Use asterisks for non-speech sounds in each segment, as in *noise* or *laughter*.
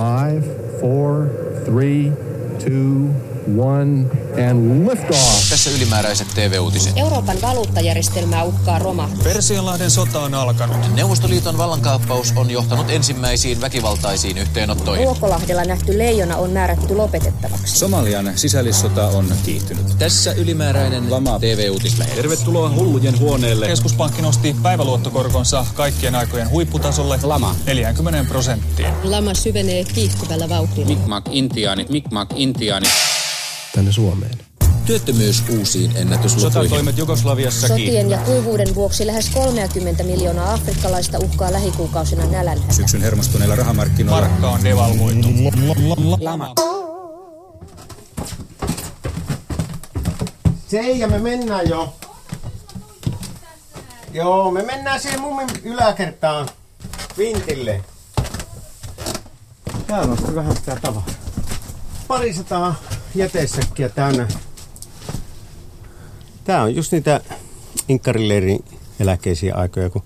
Five, four, three, two, one, and liftoff. Tässä ylimääräiset TV-uutiset. Euroopan valuuttajärjestelmää uhkaa romahtaa. Persianlahden sota on alkanut. Neuvostoliiton vallankaappaus on johtanut ensimmäisiin väkivaltaisiin yhteenottoihin. Ruokolahdella nähty leijona on määrätty lopetettavaksi. Somalian sisällissota on kiihtynyt. Tässä ylimääräinen Lama TV-uutislähetys. Tervetuloa hullujen huoneelle. Keskuspankki nosti päiväluottokorkonsa kaikkien aikojen huipputasolle Lama. 40 prosenttiin. Lama syvenee kiihtyvällä vauhdilla. Mikmak intiaanit, Mikmak intiaanit. Tänne Suomeen. Työttömyys uusiin ennätyslukuihin. Sotatoimet Jugoslaviassa Sotien ja kuivuuden vuoksi lähes 30 miljoonaa afrikkalaista uhkaa lähikuukausina nälänhätä. Syksyn hermostuneilla rahamarkkinoilla. Markka on devalvoitu. Lama. Seija, me mennään jo. Joo, me mennään siihen mummin yläkertaan vintille. Täällä on vähän sitä tavaraa. Parisataa jätesäkkiä täynnä. Tää on just niitä inkkarileirin eläkeisiä aikoja, kun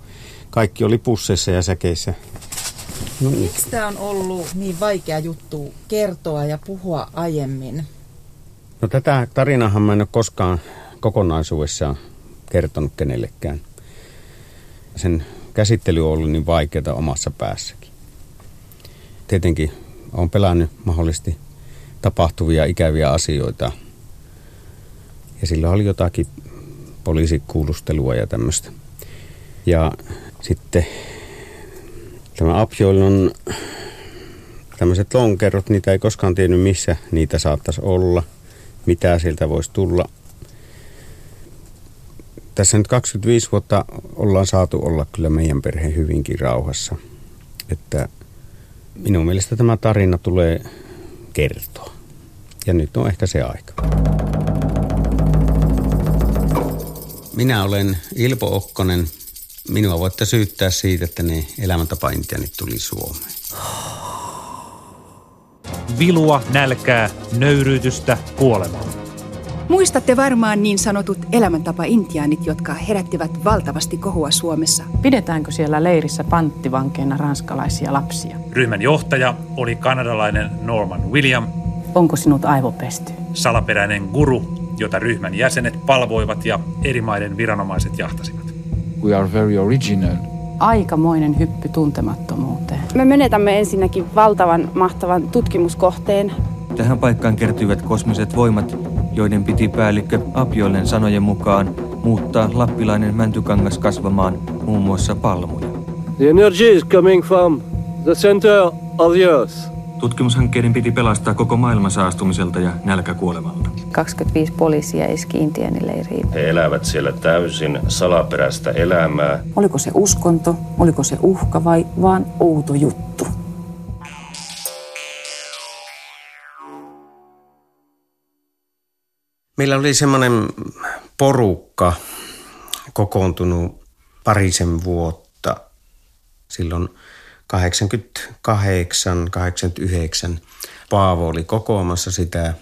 kaikki oli pusseissa ja säkeissä. No niin. Miksi tämä on ollut niin vaikea juttu kertoa ja puhua aiemmin? No tätä tarinahan mä en ole koskaan kokonaisuudessaan kertonut kenellekään. Sen käsittely on ollut niin vaikeaa omassa päässäkin. Tietenkin olen pelännyt mahdollisesti tapahtuvia ikäviä asioita. Ja sillä oli jotakin poliisikuulustelua ja tämmöistä. Ja sitten tämä Apjoilon tämmöiset lonkerot, niitä ei koskaan tiennyt missä niitä saattaisi olla, mitä sieltä voisi tulla. Tässä nyt 25 vuotta ollaan saatu olla kyllä meidän perheen hyvinkin rauhassa. Että minun mielestä tämä tarina tulee kertoa. Ja nyt on ehkä se aika. Minä olen Ilpo Okkonen. Minua voitte syyttää siitä, että ne elämäntapaintianit tuli Suomeen. vilua, nälkää, nöyryytystä, kuolemaa. Muistatte varmaan niin sanotut elämäntapa-intiaanit, jotka herättivät valtavasti kohua Suomessa. Pidetäänkö siellä leirissä panttivankeina ranskalaisia lapsia? Ryhmän johtaja oli kanadalainen Norman William, Onko sinut aivopesty? salaperäinen guru, jota ryhmän jäsenet palvoivat ja eri maiden viranomaiset jahtasivat. We are very original. Aikamoinen hyppy tuntemattomuuteen. Me menetämme ensinnäkin valtavan mahtavan tutkimuskohteen. Tähän paikkaan kertyivät kosmiset voimat, joiden piti päällikkö Apiolen sanojen mukaan muuttaa lappilainen mäntykangas kasvamaan muun muassa palmuja. The energy is coming from the center of the earth. Tutkimushankkeiden piti pelastaa koko maailma saastumiselta ja nälkäkuolemalta. 25 poliisia iski intiaanileiriin. He elävät siellä täysin salaperäistä elämää. Oliko se uskonto, oliko se uhka vai vaan outo juttu? Meillä oli semmoinen porukka kokoontunut parisen vuotta silloin 88, 89. Paavo oli kokoamassa sitä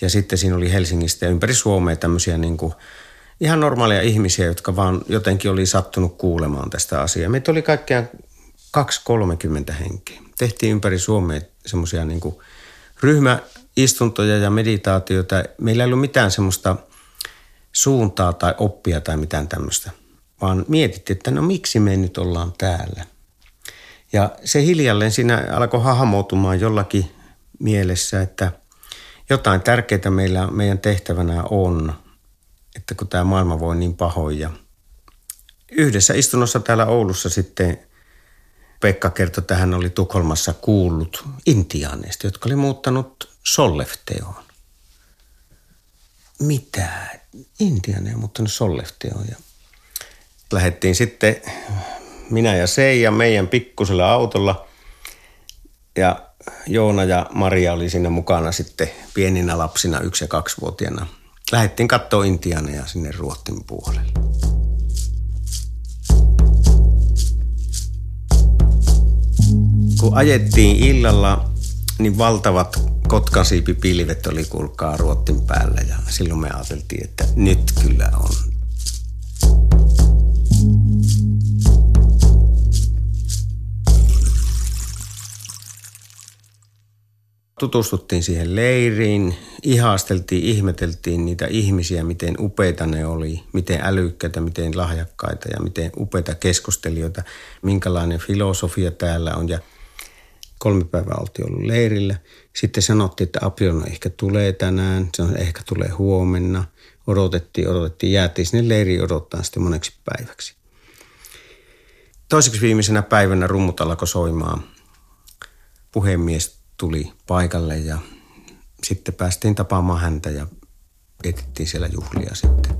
ja sitten siinä oli Helsingistä ja ympäri Suomea tämmöisiä niin kuin ihan normaaleja ihmisiä, jotka vaan jotenkin oli sattunut kuulemaan tästä asiaa. Meitä oli kaikkiaan 2-30 henkeä. Tehtiin ympäri Suomea semmoisia niin ryhmäistuntoja ja meditaatioita. Meillä ei ollut mitään semmoista suuntaa tai oppia tai mitään tämmöistä, vaan mietittiin, että no miksi me nyt ollaan täällä. Ja se hiljalleen siinä alkoi hahmotumaan jollakin mielessä, että jotain tärkeää meillä, meidän tehtävänä on, että kun tämä maailma voi niin pahoin. Ja yhdessä istunnossa täällä Oulussa sitten Pekka kertoi, että hän oli Tukholmassa kuullut intiaaneista, jotka oli muuttanut Sollefteoon. Mitä? Intiaaneja muuttanut Sollefteoon. Ja lähdettiin sitten minä ja Seija meidän pikkusella autolla ja Joona ja Maria oli siinä mukana sitten pieninä lapsina, yksi- ja kaksivuotiaana. Lähdettiin katsoa Intianeja sinne Ruottin puolelle. Kun ajettiin illalla, niin valtavat kotkasiipipilvet oli kulkaa Ruottin päällä ja silloin me ajateltiin, että nyt kyllä on Tutustuttiin siihen leiriin, ihasteltiin, ihmeteltiin niitä ihmisiä, miten upeita ne oli, miten älykkäitä, miten lahjakkaita ja miten upeita keskustelijoita, minkälainen filosofia täällä on. Ja kolme päivää oltiin ollut leirillä. Sitten sanottiin, että Apiona ehkä tulee tänään, se on ehkä tulee huomenna. Odotettiin, odotettiin, jäätiin sinne leiriin odottaa sitten moneksi päiväksi. Toiseksi viimeisenä päivänä rummut alkoi soimaan. Puhemies tuli paikalle ja sitten päästiin tapaamaan häntä ja vietettiin siellä juhlia sitten.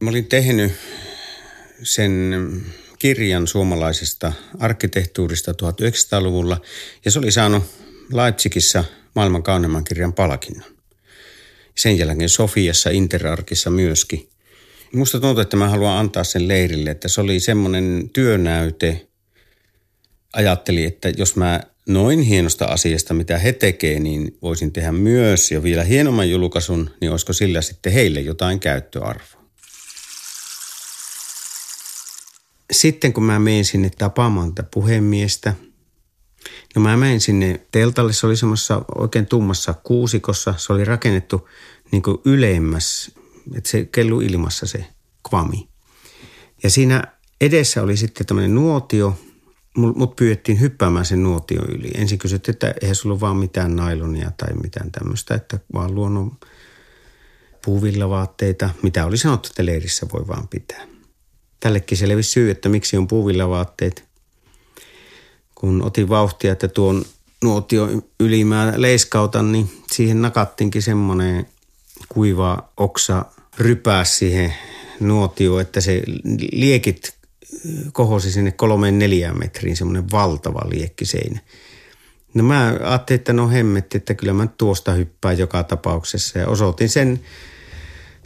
Mä olin tehnyt sen kirjan suomalaisesta arkkitehtuurista 1900-luvulla ja se oli saanut Leipzigissä maailman kauneimman kirjan palkinnon. Sen jälkeen Sofiassa, Interarkissa myöskin. Musta tuntuu, että mä haluan antaa sen leirille, että se oli semmoinen työnäyte. Ajattelin, että jos mä noin hienosta asiasta, mitä he tekee, niin voisin tehdä myös ja vielä hienomman julkaisun, niin olisiko sillä sitten heille jotain käyttöarvoa. Sitten kun mä menin sinne tapaamaan tätä puhemiestä, no mä menin sinne teltalle, se oli semmoisessa oikein tummassa kuusikossa, se oli rakennettu niin kuin ylemmäs, että se kellu ilmassa se kvami. Ja siinä edessä oli sitten tämmöinen nuotio, mut pyydettiin hyppäämään sen nuotio yli. Ensin kysyttiin, että eihän sulla ole vaan mitään nailonia tai mitään tämmöistä, että vaan luonnon puuvillavaatteita, mitä oli sanottu, että leirissä voi vaan pitää. Tällekin selvisi syy, että miksi on puuvillavaatteet. Kun otin vauhtia, että tuon nuotio ylimää leiskautan, niin siihen nakattiinkin semmoinen kuiva oksa rypääs siihen nuotioon, että se liekit kohosi sinne kolmeen neljään metriin, semmoinen valtava liekkiseinä. No mä ajattelin, että no hemmetti, että kyllä mä tuosta hyppään joka tapauksessa ja osoitin sen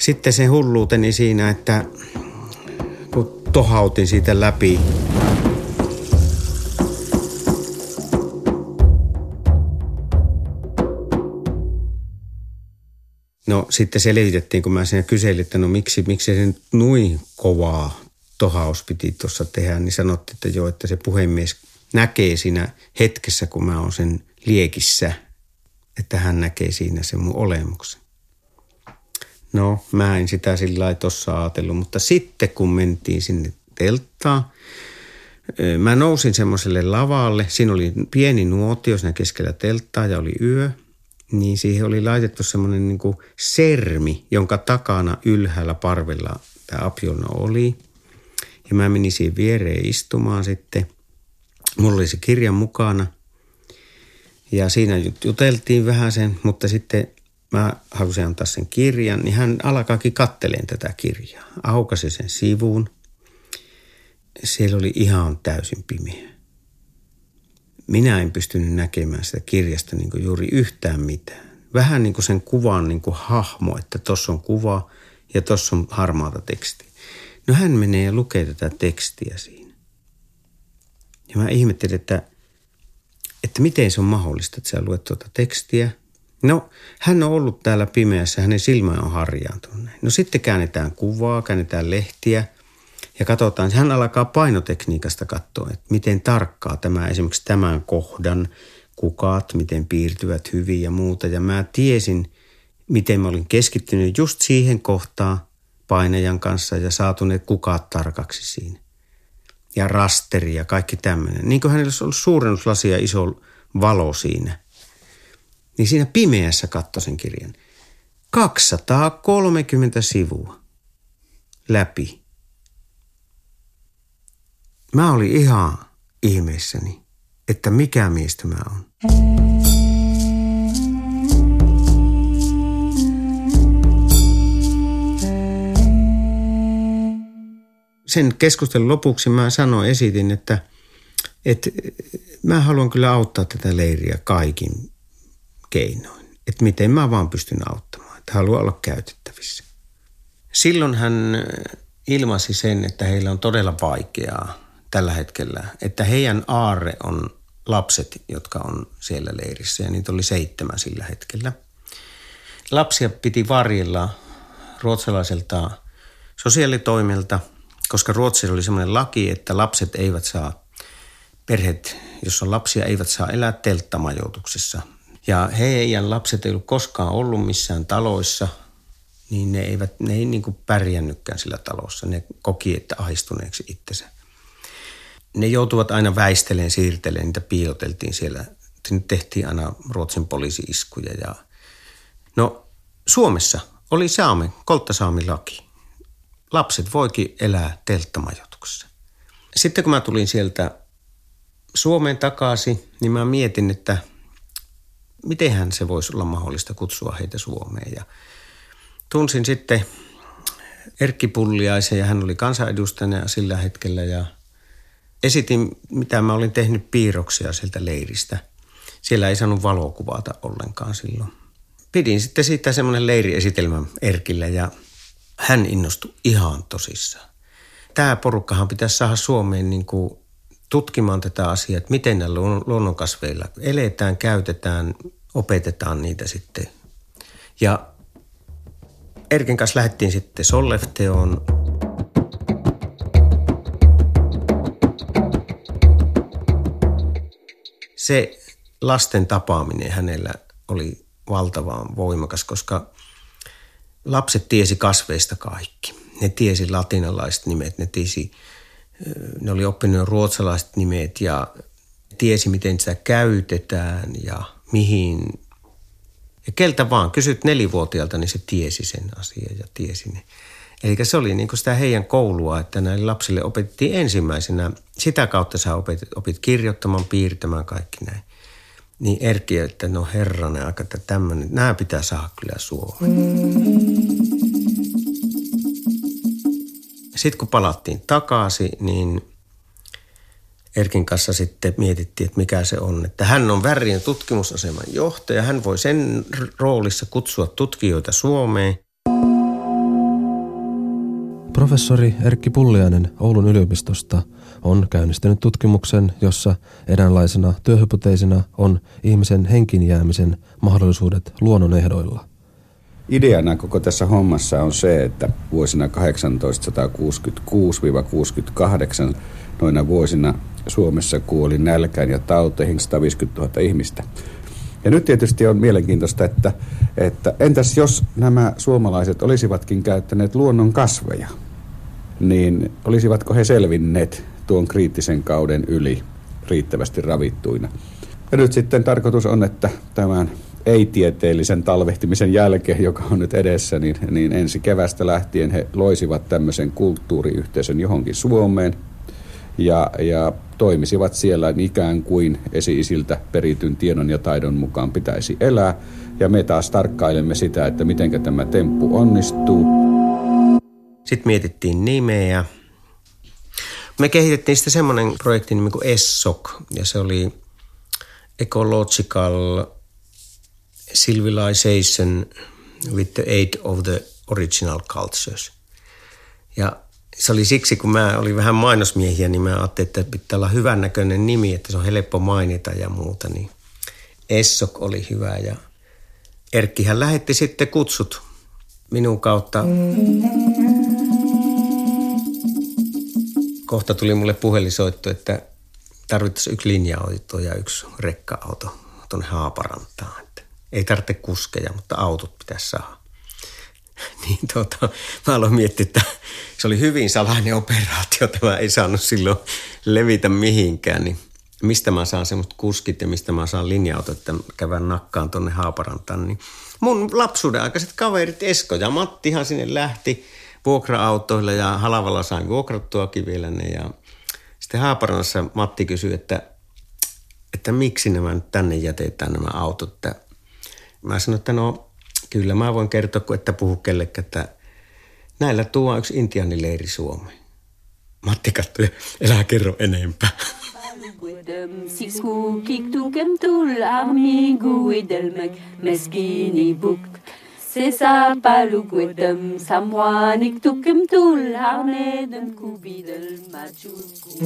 sitten sen hulluuteni siinä, että kun tohautin siitä läpi No sitten selvitettiin, kun mä siinä kyselin, että no miksi, miksi se nyt noin kovaa tohaus piti tuossa tehdä, niin sanottiin, että joo, että se puhemies näkee siinä hetkessä, kun mä oon sen liekissä, että hän näkee siinä sen mun olemuksen. No, mä en sitä sillä lailla tuossa ajatellut, mutta sitten kun mentiin sinne telttaan, mä nousin semmoiselle lavalle. Siinä oli pieni nuotio siinä keskellä telttaa ja oli yö – niin siihen oli laitettu semmoinen niin sermi, jonka takana ylhäällä parvella tämä apiolno oli. Ja mä menin siihen viereen istumaan sitten. Mulla oli se kirja mukana. Ja siinä juteltiin vähän sen, mutta sitten mä halusin antaa sen kirjan, niin hän alkaakin katteleen tätä kirjaa. Aukasi sen sivuun. Siellä oli ihan täysin pimeä minä en pystynyt näkemään sitä kirjasta niin kuin juuri yhtään mitään. Vähän niin kuin sen kuvan niin kuin hahmo, että tuossa on kuva ja tuossa on harmaata tekstiä. No hän menee ja lukee tätä tekstiä siinä. Ja mä ihmettelin, että, että miten se on mahdollista, että sä luet tuota tekstiä. No, hän on ollut täällä pimeässä, hänen silmä on harjaantunut. No sitten käännetään kuvaa, käännetään lehtiä – ja katsotaan, hän alkaa painotekniikasta katsoa, että miten tarkkaa tämä esimerkiksi tämän kohdan kukat, miten piirtyvät hyvin ja muuta. Ja mä tiesin, miten mä olin keskittynyt just siihen kohtaan painajan kanssa ja saatu ne kukat tarkaksi siinä. Ja rasteri ja kaikki tämmöinen. Niin kuin hänellä olisi ollut suurennuslasi ja iso valo siinä. Niin siinä pimeässä katsoi sen kirjan. 230 sivua läpi Mä olin ihan ihmeessäni, että mikä miestä mä oon. Sen keskustelun lopuksi mä sanoin, esitin, että, että mä haluan kyllä auttaa tätä leiriä kaikin keinoin. Että miten mä vaan pystyn auttamaan, että haluan olla käytettävissä. Silloin hän ilmasi sen, että heillä on todella vaikeaa tällä hetkellä, että heidän aarre on lapset, jotka on siellä leirissä ja niitä oli seitsemän sillä hetkellä. Lapsia piti varjella ruotsalaiselta sosiaalitoimelta koska Ruotsissa oli sellainen laki, että lapset eivät saa, perheet, jossa on lapsia, eivät saa elää telttamajoituksessa. Ja heidän lapset ei ollut koskaan ollut missään taloissa, niin ne, eivät, ne ei niin kuin pärjännytkään sillä talossa. Ne koki, että ahistuneeksi itsensä. Ne joutuvat aina väisteleen, siirteleen, niitä piiloteltiin siellä. Sinne tehtiin aina Ruotsin poliisi-iskuja. Ja... No Suomessa oli saame, kolttasaamilaki. Lapset voikin elää telttamajoituksessa. Sitten kun mä tulin sieltä Suomeen takaisin, niin mä mietin, että mitenhän se voisi olla mahdollista kutsua heitä Suomeen. Ja tunsin sitten Erkki Pulliaisen ja hän oli kansanedustajana sillä hetkellä ja esitin, mitä mä olin tehnyt piirroksia sieltä leiristä. Siellä ei saanut valokuvata ollenkaan silloin. Pidin sitten siitä semmoinen leiriesitelmä Erkille ja hän innostui ihan tosissaan. Tämä porukkahan pitäisi saada Suomeen niin kuin tutkimaan tätä asiaa, että miten näillä luonnonkasveilla eletään, käytetään, opetetaan niitä sitten. Ja Erkin kanssa lähdettiin sitten Sollefteoon. Se lasten tapaaminen hänellä oli valtavan voimakas, koska lapset tiesi kasveista kaikki. Ne tiesi latinalaiset nimet, ne tiesi, ne oli oppinut ruotsalaiset nimet ja tiesi, miten sitä käytetään ja mihin ja keltä vaan, kysyt nelivuotiaalta, niin se tiesi sen asian ja tiesi ne. Eli se oli niin sitä heidän koulua, että näille lapsille opetettiin ensimmäisenä. Sitä kautta sä opit, opit kirjoittamaan, piirtämään, kaikki näin. Niin Erkki, että no herranen aika, että tämmöinen, nämä pitää saada kyllä Suomeen. Sitten kun palattiin takaisin, niin Erkin kanssa sitten mietittiin, että mikä se on. Että hän on värien tutkimusaseman johtaja. Hän voi sen roolissa kutsua tutkijoita Suomeen. Professori Erkki Pulliainen Oulun yliopistosta on käynnistänyt tutkimuksen, jossa eräänlaisena työhypoteisina on ihmisen henkin jäämisen mahdollisuudet luonnonehdoilla. Ideana koko tässä hommassa on se, että vuosina 1866-68 noina vuosina Suomessa kuoli nälkään ja tauteihin 150 000 ihmistä. Ja nyt tietysti on mielenkiintoista, että, että entäs jos nämä suomalaiset olisivatkin käyttäneet luonnon kasveja, niin olisivatko he selvinneet tuon kriittisen kauden yli riittävästi ravittuina? Ja nyt sitten tarkoitus on, että tämän ei-tieteellisen talvehtimisen jälkeen, joka on nyt edessä, niin, niin ensi kevästä lähtien he loisivat tämmöisen kulttuuriyhteisön johonkin Suomeen – ja, ja toimisivat siellä ikään kuin esi-isiltä perityn tiedon ja taidon mukaan pitäisi elää. Ja me taas tarkkailemme sitä, että miten tämä temppu onnistuu. Sitten mietittiin nimeä. Me kehitettiin sitten semmoinen projekti nimi kuin ESSOC, ja se oli Ecological Civilization with the Aid of the Original Cultures. Ja se oli siksi, kun mä olin vähän mainosmiehiä, niin mä ajattelin, että pitää olla hyvän näköinen nimi, että se on helppo mainita ja muuta. Niin Essok oli hyvä ja Erkkihän lähetti sitten kutsut minun kautta. Kohta tuli mulle puhelisoitto, että tarvittaisiin yksi linja-auto ja yksi rekka-auto tuonne Haaparantaan. Että ei tarvitse kuskeja, mutta autot pitäisi saada. *laughs* niin tota, mä aloin miettiä, että se oli hyvin salainen operaatio. Tämä ei saanut silloin levitä mihinkään, niin mistä mä saan semmoista kuskit ja mistä mä saan linja-autot, että kävän nakkaan tonne Haaparantaan. Niin mun lapsuuden aikaiset kaverit Esko ja Mattihan sinne lähti vuokra-autoilla ja Halavalla sain vuokrattuakin vielä ne. Ja sitten Haaparannassa Matti kysyi, että, että miksi nämä nyt tänne jätetään nämä autot. Että mä sanoin, että no Kyllä mä voin kertoa, kun että puhu kellekään, että näillä tuo yksi intiaanileiri Suomeen. Matti katsoi, elää kerro enempää. Kubidel machuku.